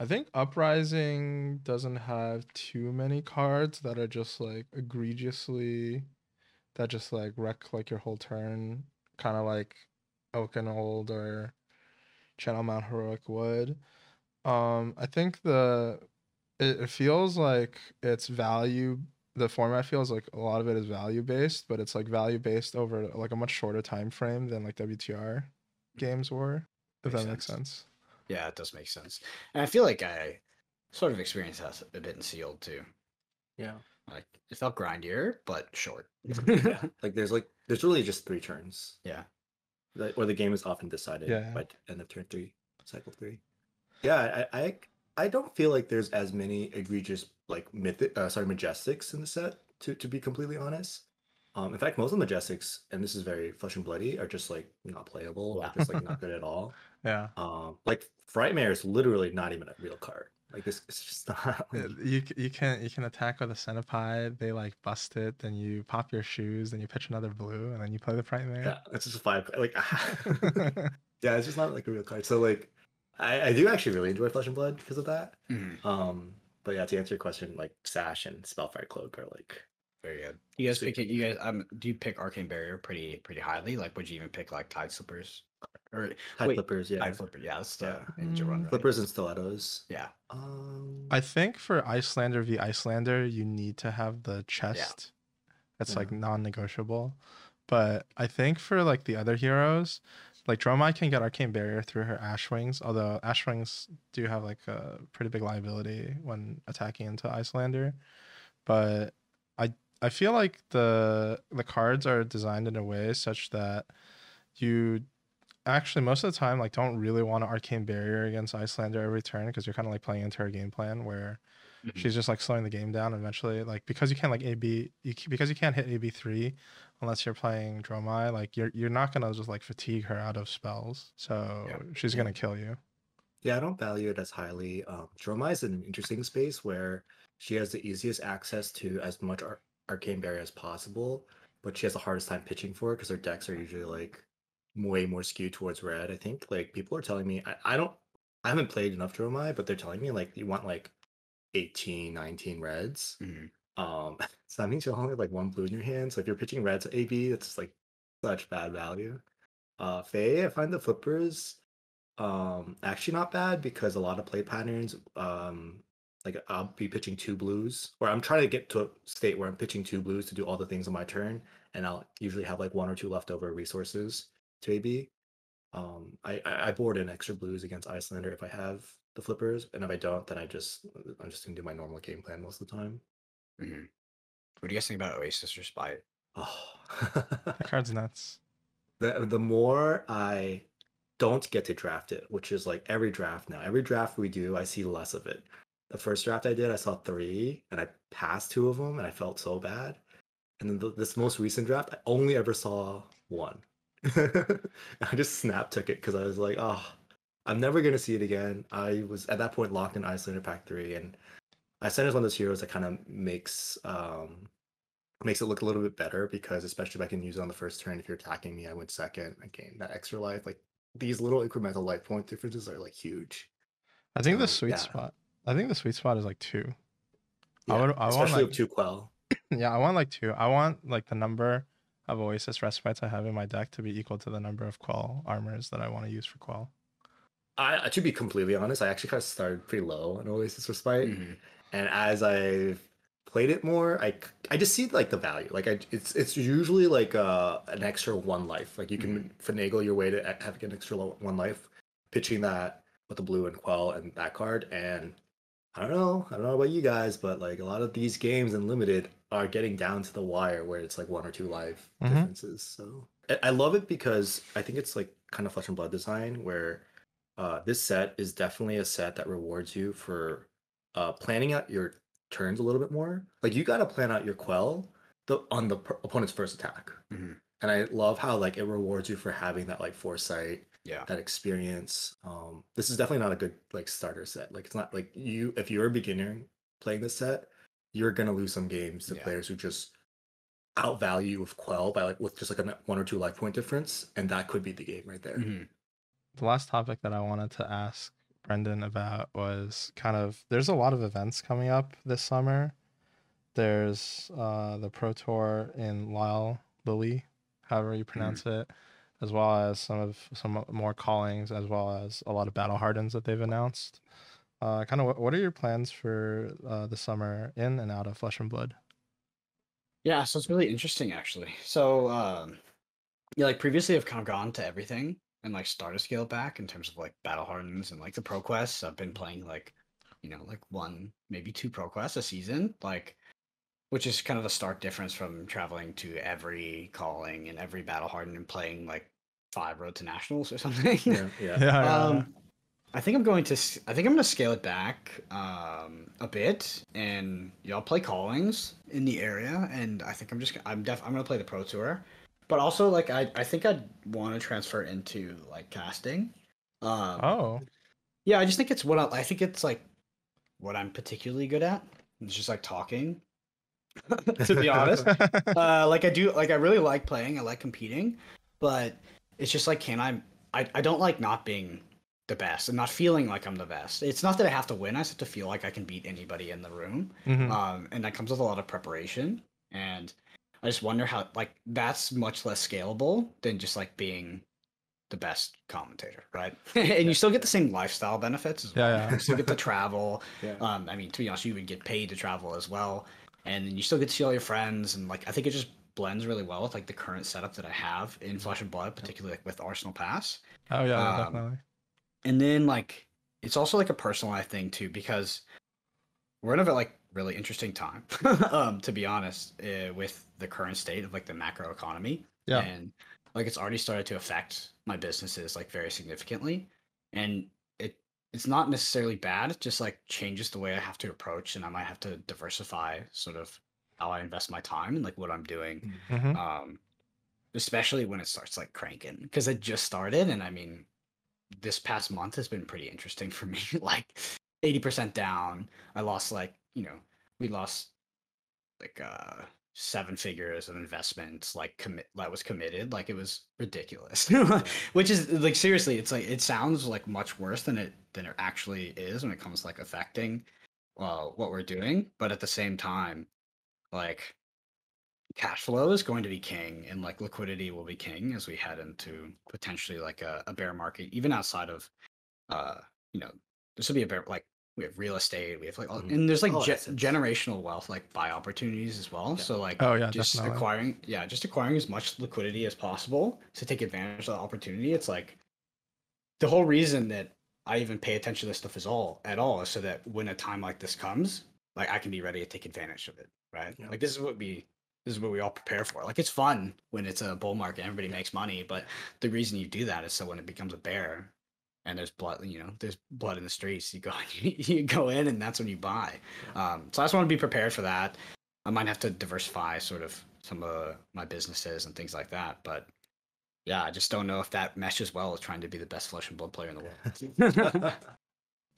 I think Uprising doesn't have too many cards that are just like egregiously that just like wreck like your whole turn, kind of like Oaken Old or Channel Mount Heroic would. Um, I think the it, it feels like it's value. The format feels like a lot of it is value based, but it's like value based over like a much shorter time frame than like WTR games were. If Makes that makes sense. sense. Yeah, it does make sense. And I feel like I sort of experienced that a bit in sealed too. Yeah. Like it felt grindier, but short. [LAUGHS] yeah. [LAUGHS] Like there's like there's really just three turns. Yeah. Like, or the game is often decided Yeah. by t- end of turn three, cycle three. Yeah, I, I I don't feel like there's as many egregious like mythic uh, sorry majestics in the set to to be completely honest. Um, in fact, most of the majestics, and this is very flesh and bloody, are just like not playable, Yeah. just like not good at [LAUGHS] all. Yeah. Um, like Frightmare is literally not even a real card. Like this, it's just not. Yeah, [LAUGHS] like- You you can you can attack with a centipede. They like bust it, then you pop your shoes, then you pitch another blue, and then you play the yeah, it's just a five. Like, [LAUGHS] [LAUGHS] yeah, it's just not like a real card. So like, I, I do actually really enjoy Flesh and Blood because of that. Mhm. Um, but yeah, to answer your question, like Sash and Spellfire Cloak are like Very good. You guys pick it. You guys, um, do you pick Arcane Barrier pretty pretty highly? Like, would you even pick like Tide Slippers or Tide Wait, Flippers, yeah, Tide Flipper? Yeah, that's the Yeah. ninja run. Mm, Right? Flippers and Stilettos. Yeah. Um, I think for Iyslander v Iyslander, you need to have the chest. That's Yeah. like non-negotiable. But I think for like the other heroes, like Dromai can get Arcane Barrier through her Ashwings, although Ashwings do have like a pretty big liability when attacking into Iyslander. But I I feel like the the cards are designed in a way such that you actually most of the time like don't really want to arcane barrier against Iyslander every turn because you're kind of like playing into her game plan where Mhm. she's just like slowing the game down eventually like because you can't like AB you, because you can't hit AB three unless you're playing Dromai like you're you're not gonna just like fatigue her out of spells so Yeah. she's gonna kill you yeah, I don't value it as highly. Um, Dromai is an interesting space where she has the easiest access to as much ar- arcane barrier as possible, but she has the hardest time pitching for it because her decks are usually like way more skewed towards red. I think like people are telling me I, I don't I haven't played enough Dromai, but they're telling me like you want like 18, 19 reds. Mhm. Um, [LAUGHS] so that means you only have like one blue in your hand. So if you're pitching reds AB, it's like such bad value. Uh, Fai, I find the flippers um actually not bad because a lot of play patterns um like I'll be pitching two blues or I'm trying to get to a state where I'm pitching two blues to do all the things on my turn and I'll usually have like one or two leftover resources to AB. Um I I I board in extra blues against Iyslander if I have the flippers and if I don't then I just I'm just gonna do my normal game plan most of the time. Mhm. What do you guys think about Oasis Respite? Oh. that [LAUGHS] card's nuts the the more I don't get to draft it, which is like every draft now. Every draft we do, I see less of it. The first draft I did, I saw three, and I passed two of them, and I felt so bad. And then the, this most recent draft, I only ever saw one. [LAUGHS] I just snap took it because I was like, oh, I'm never gonna see it again. I was at that point locked in Iyslander Pack Three, and Iyslander is one of those heroes that kind of makes um makes it look a little bit better because especially if I can use it on the first turn, if you're attacking me, I went second, I gain that extra life. Like these little incremental life point differences are like huge. I think the sweet yeah. spot I think the sweet spot is like two I would- I want, especially like- with two quell. [COUGHS] yeah I want like two I want like the number of Oasis Respites I have in my deck to be equal to the number of Quell armors that I want to use for Quell. I to be completely honest, I actually kind of started pretty low on Oasis Respite, Mhm. and as I've played it more, I I just see like the value. Like I, it's it's usually like uh an extra one life. Like you can finagle your way to a- having an extra one life, pitching that with the blue and Quell and that card. And I don't know, I don't know about you guys, but like a lot of these games in limited are getting down to the wire where it's like one or two life Mhm. differences. So I, I love it because I think it's like kind of flesh and blood design where uh, this set is definitely a set that rewards you for uh, planning out your turns a little bit more. Like you got to plan out your quell the, on the per- opponent's first attack, Mhm. and I love how like it rewards you for having that like foresight, Yeah. that experience. Um, this is definitely not a good like starter set. Like it's not like you if you're a beginner playing this set, you're gonna lose some games to Yeah. players who just outvalue you with quell by like with just like a one or two life point difference, and that could be the game right there. Mhm. The last topic that I wanted to ask Brendan about was kind of there's a lot of events coming up this summer. There's uh, the Pro Tour in Lyle Lily, however you pronounce it, as well as some of some more callings, as well as a lot of battle hardens that they've announced. Uh, kind of what, what are your plans for uh, the summer in and out of Flesh and Blood? Yeah, so it's really interesting actually. So um yeah, like previously I've kind of gone to everything and like started to scale it back in terms of like battle hardens and like the pro quests. I've been playing like, you know, like one, maybe two pro quests a season, like which is kind of a stark difference from traveling to every calling and every battle harden and playing like five road to nationals or something. Yeah, yeah. [LAUGHS] yeah, Um, I think I'm going to. I think I'm going to scale it back um, a bit, and y'all play callings in the area, and I think I'm just. I'm def. I'm going to play the pro tour, but also like I. I think I'd want to transfer into like casting. Um, oh, yeah, I just think it's what I, I think it's like what I'm particularly good at. It's just like talking. [LAUGHS] to be honest, [LAUGHS] uh, like I do, like I really like playing. I like competing, but it's just like, can I? I, I don't like not being the best and not feeling like I'm the best. It's not that I have to win. I just have to feel like I can beat anybody in the room. Mhm. Um, and that comes with a lot of preparation. And I just wonder how like that's much less scalable than just like being the best commentator, right? [LAUGHS] and you still get the same lifestyle benefits as well. Yeah, yeah. You still get to travel. [LAUGHS] Yeah. Um, I mean, to be honest, you would get paid to travel as well, and then you still get to see all your friends, and like I think it just blends really well with like the current setup that I have in Flesh and Blood, particularly like with Arsenal Pass. oh yeah, um, definitely. And then like it's also like a personalized thing too because we're in a like really interesting time, [LAUGHS] um, to be honest, uh, with the current state of like the macro economy Yeah. and like it's already started to affect my businesses like very significantly and it it's not necessarily bad it just like changes the way i have to approach and i might have to diversify sort of how i invest my time and like what i'm doing Mhm. um especially when it starts like cranking because it just started and i mean this past month has been pretty interesting for me [LAUGHS] like 80% down. I lost like you know we lost like uh seven figures of investments like commit that was committed. Like it was ridiculous. [LAUGHS] Which is like seriously it's like it sounds like much worse than it than it actually is when it comes to like affecting uh, what we're doing. But at the same time like cash flow is going to be king and like liquidity will be king as we head into potentially like a, a bear market even outside of uh you know this will be a bear like we have real estate we have like all, Mhm. and there's like All ge- generational wealth like buy opportunities as well Yeah. so like Oh yeah, just definitely. acquiring yeah just acquiring as much liquidity as possible to take advantage of the opportunity it's like the whole reason that i even pay attention to this stuff is all at all is so that when a time like this comes like i can be ready to take advantage of it right Yeah. like this is what we this is what we all prepare for. Like it's fun when it's a bull market everybody makes money but the reason you do that is so when it becomes a bear and there's blood you know there's blood in the streets you go [LAUGHS] you go in and that's when you buy. Um, so i just want to be prepared for that. I might have to diversify sort of some of my businesses and things like that but yeah i just don't know if that meshes well with trying to be the best flesh and blood player in the world. [LAUGHS]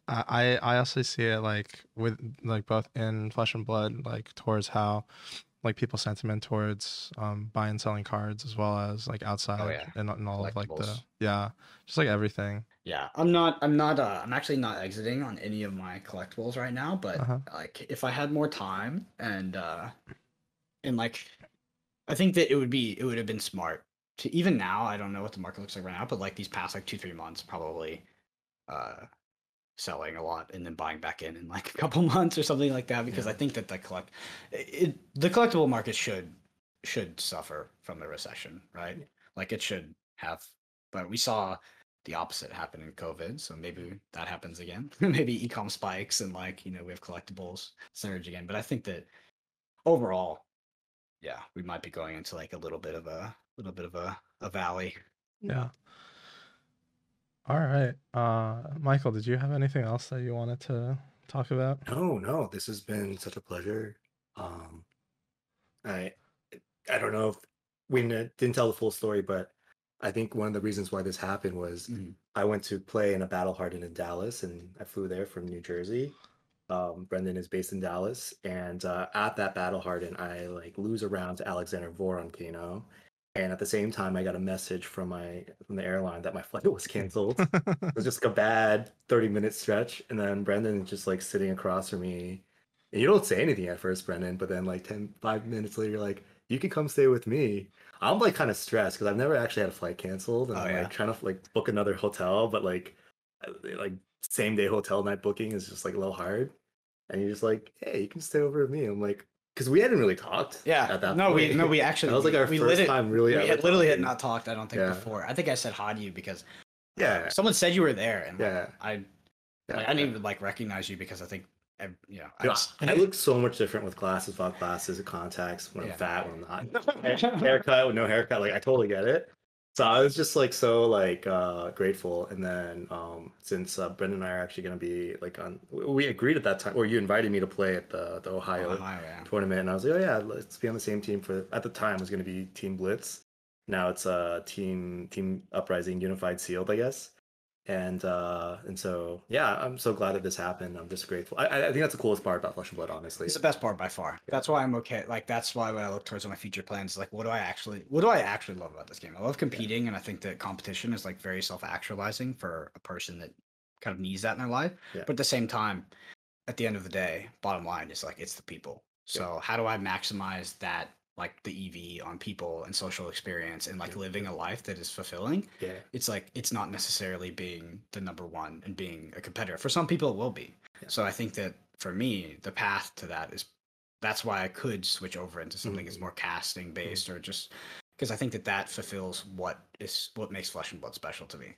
I I I also see it like with like both in Flesh and Blood, like towards how like people's sentiment towards um buying and selling cards as well as like outside Oh, yeah. and, and all of like the yeah just like everything yeah i'm not i'm not uh, i'm actually not exiting on any of my collectibles right now but Uh-huh. like if i had more time and uh and like I think that it would be it would have been smart to even now. I don't know what the market looks like right now, but like these past like two three months, probably uh selling a lot and then buying back in in like a [LAUGHS] couple months or something like that. Because Yeah. I think that the collect it, the collectible market should should suffer from the recession, right? Like it should have, but we saw the opposite happen in COVID, so maybe that happens again. [LAUGHS] maybe ecom spikes and like you know we have collectibles surge again. But I think that overall, yeah, we might be going into like a little bit of a little bit of a, a valley. Yeah. All right. Uh, Michael, did you have anything else that you wanted to talk about? No, no, this has been such a pleasure. Um, I I don't know if we didn't tell the full story, but I think one of the reasons why this happened was Mhm. I went to play in a battle hardened in Dallas, and I flew there from New Jersey. Um, Brendan is based in Dallas, and uh, at that battle hardened, I like lose around to Alexander Voron Kano, and at the same time, I got a message from my from the airline that my flight was canceled. [LAUGHS] It was just like a bad 30 minute stretch. And then Brendan is just like sitting across from me. And you don't say anything at first, Brendan, but then like 10, five minutes later, you're like, you can come stay with me. I'm like kind of stressed because I've never actually had a flight canceled. And Oh, I'm yeah. like trying to like book another hotel, but like, uh, like same day hotel night booking is just like a little hard. And you're just like, hey, you can stay over with me. I'm like, because we hadn't really talked. Yeah. At that no, we no, we actually [LAUGHS] That was like our we first lit- time really. We ever had, literally had not talked. I don't think Yeah. before. I think I said hi to you because uh, Yeah. someone said you were there, and like, Yeah. I Yeah. like, I didn't even like recognize you because I think I, you know I just I look so much different with glasses, without glasses, and contacts when Yeah. I'm fat, when I'm not. [LAUGHS] Haircut with no haircut, like I totally get it. So I was just like so like uh grateful. And then um since uh, Brendan and I are actually gonna be like on, we- agreed at that time, or you invited me to play at the the Ohio Ohio, yeah. tournament, and I was like, oh yeah, let's be on the same team for. At the time, it was gonna be Team Blitz. Now it's uh Team Team Uprising Unified Sealed, I guess. And uh and so yeah, I'm so glad that this happened. I'm just grateful. I, I think that's the coolest part about Flesh and Blood, honestly. It's the best part by far. That's why I'm okay. Like that's why when I look towards my future plans, like what do I actually what do I actually love about this game? I love competing and I think that competition is like very self-actualizing for a person that kind of needs that in their life. Yeah. But at the same time, at the end of the day, bottom line is like it's the people. So how do I maximize that like the EV on people and social experience and like Yeah. living a life that is fulfilling? Yeah. it's like it's not necessarily being the number one and being a competitor. For some people, it will be. Yeah. So I think that for me, the path to that is that's why I could switch over into something that's Mhm. more casting based or just because I think that that fulfills what is what makes Flesh and Blood special to me.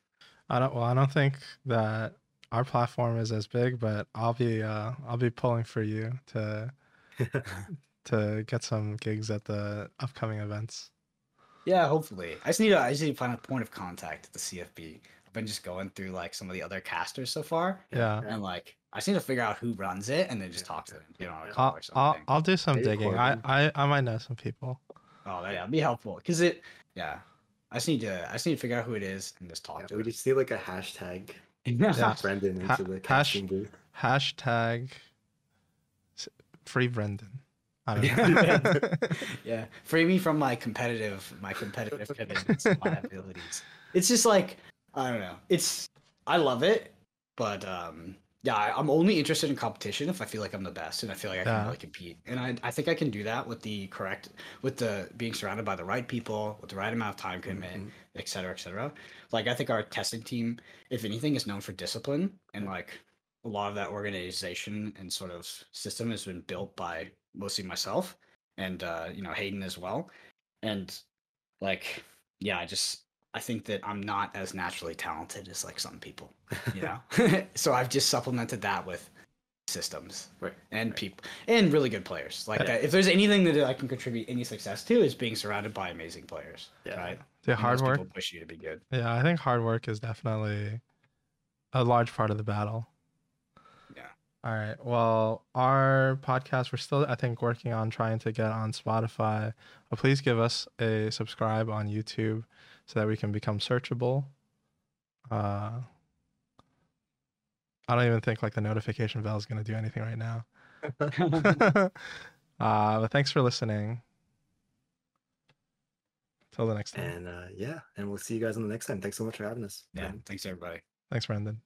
I don't. Well, I don't think that our platform is as big, but I'll be. Uh, I'll be pulling for you to [LAUGHS] to get some gigs at the upcoming events. Yeah, hopefully. I just need to I just need to find a point of contact at the CFB. I've been just going through like some of the other casters so far, Yeah. and like I just need to figure out who runs it and then just talk to them. You know, on a Yeah. call I'll, I'll. I'll do some Maybe digging. I, I I might know some people. Oh, yeah, it'd be helpful because it. Yeah, I just need to. I just need to figure out who it is and just talk Yeah, to we them. just need like a hashtag [LAUGHS] Yeah. Brendan Ha- into the hash- casting booth. Hashtag free Brendan. I don't [LAUGHS] Yeah. know. [LAUGHS] yeah, free me from my competitive, my competitive commitments, and my abilities. It's just like I don't know. It's I love it, but um, yeah, I, I'm only interested in competition if I feel like I'm the best and I feel like I can Yeah. really compete. And I, I think I can do that with the correct, with the being surrounded by the right people, with the right amount of time commitment, Mhm. et cetera, et cetera. Like I think our testing team, if anything, is known for discipline and like a lot of that organization and sort of system has been built by mostly myself and uh, you know Hayden as well. And like, yeah, I just I think that I'm not as naturally talented as like some people, you know. [LAUGHS] [LAUGHS] so I've just supplemented that with systems Right. and right. people and really good players. Like Yeah. that, if there's anything that I can contribute any success to, is being surrounded by amazing players. Yeah. Right. the And hard work. people push you to be good. Yeah, I think hard work is definitely a large part of the battle. Yeah. All right. Well, our podcast, we're still, I think, working on trying to get on Spotify. But please give us a subscribe on YouTube so that we can become searchable. Uh, I don't even think like the notification bell is going to do anything right now. [LAUGHS] uh, but thanks for listening. Till the next time. And uh, yeah, and we'll see you guys on the next time. Thanks so much for having us. Yeah. Brendan. Thanks everybody. Thanks, Brendan.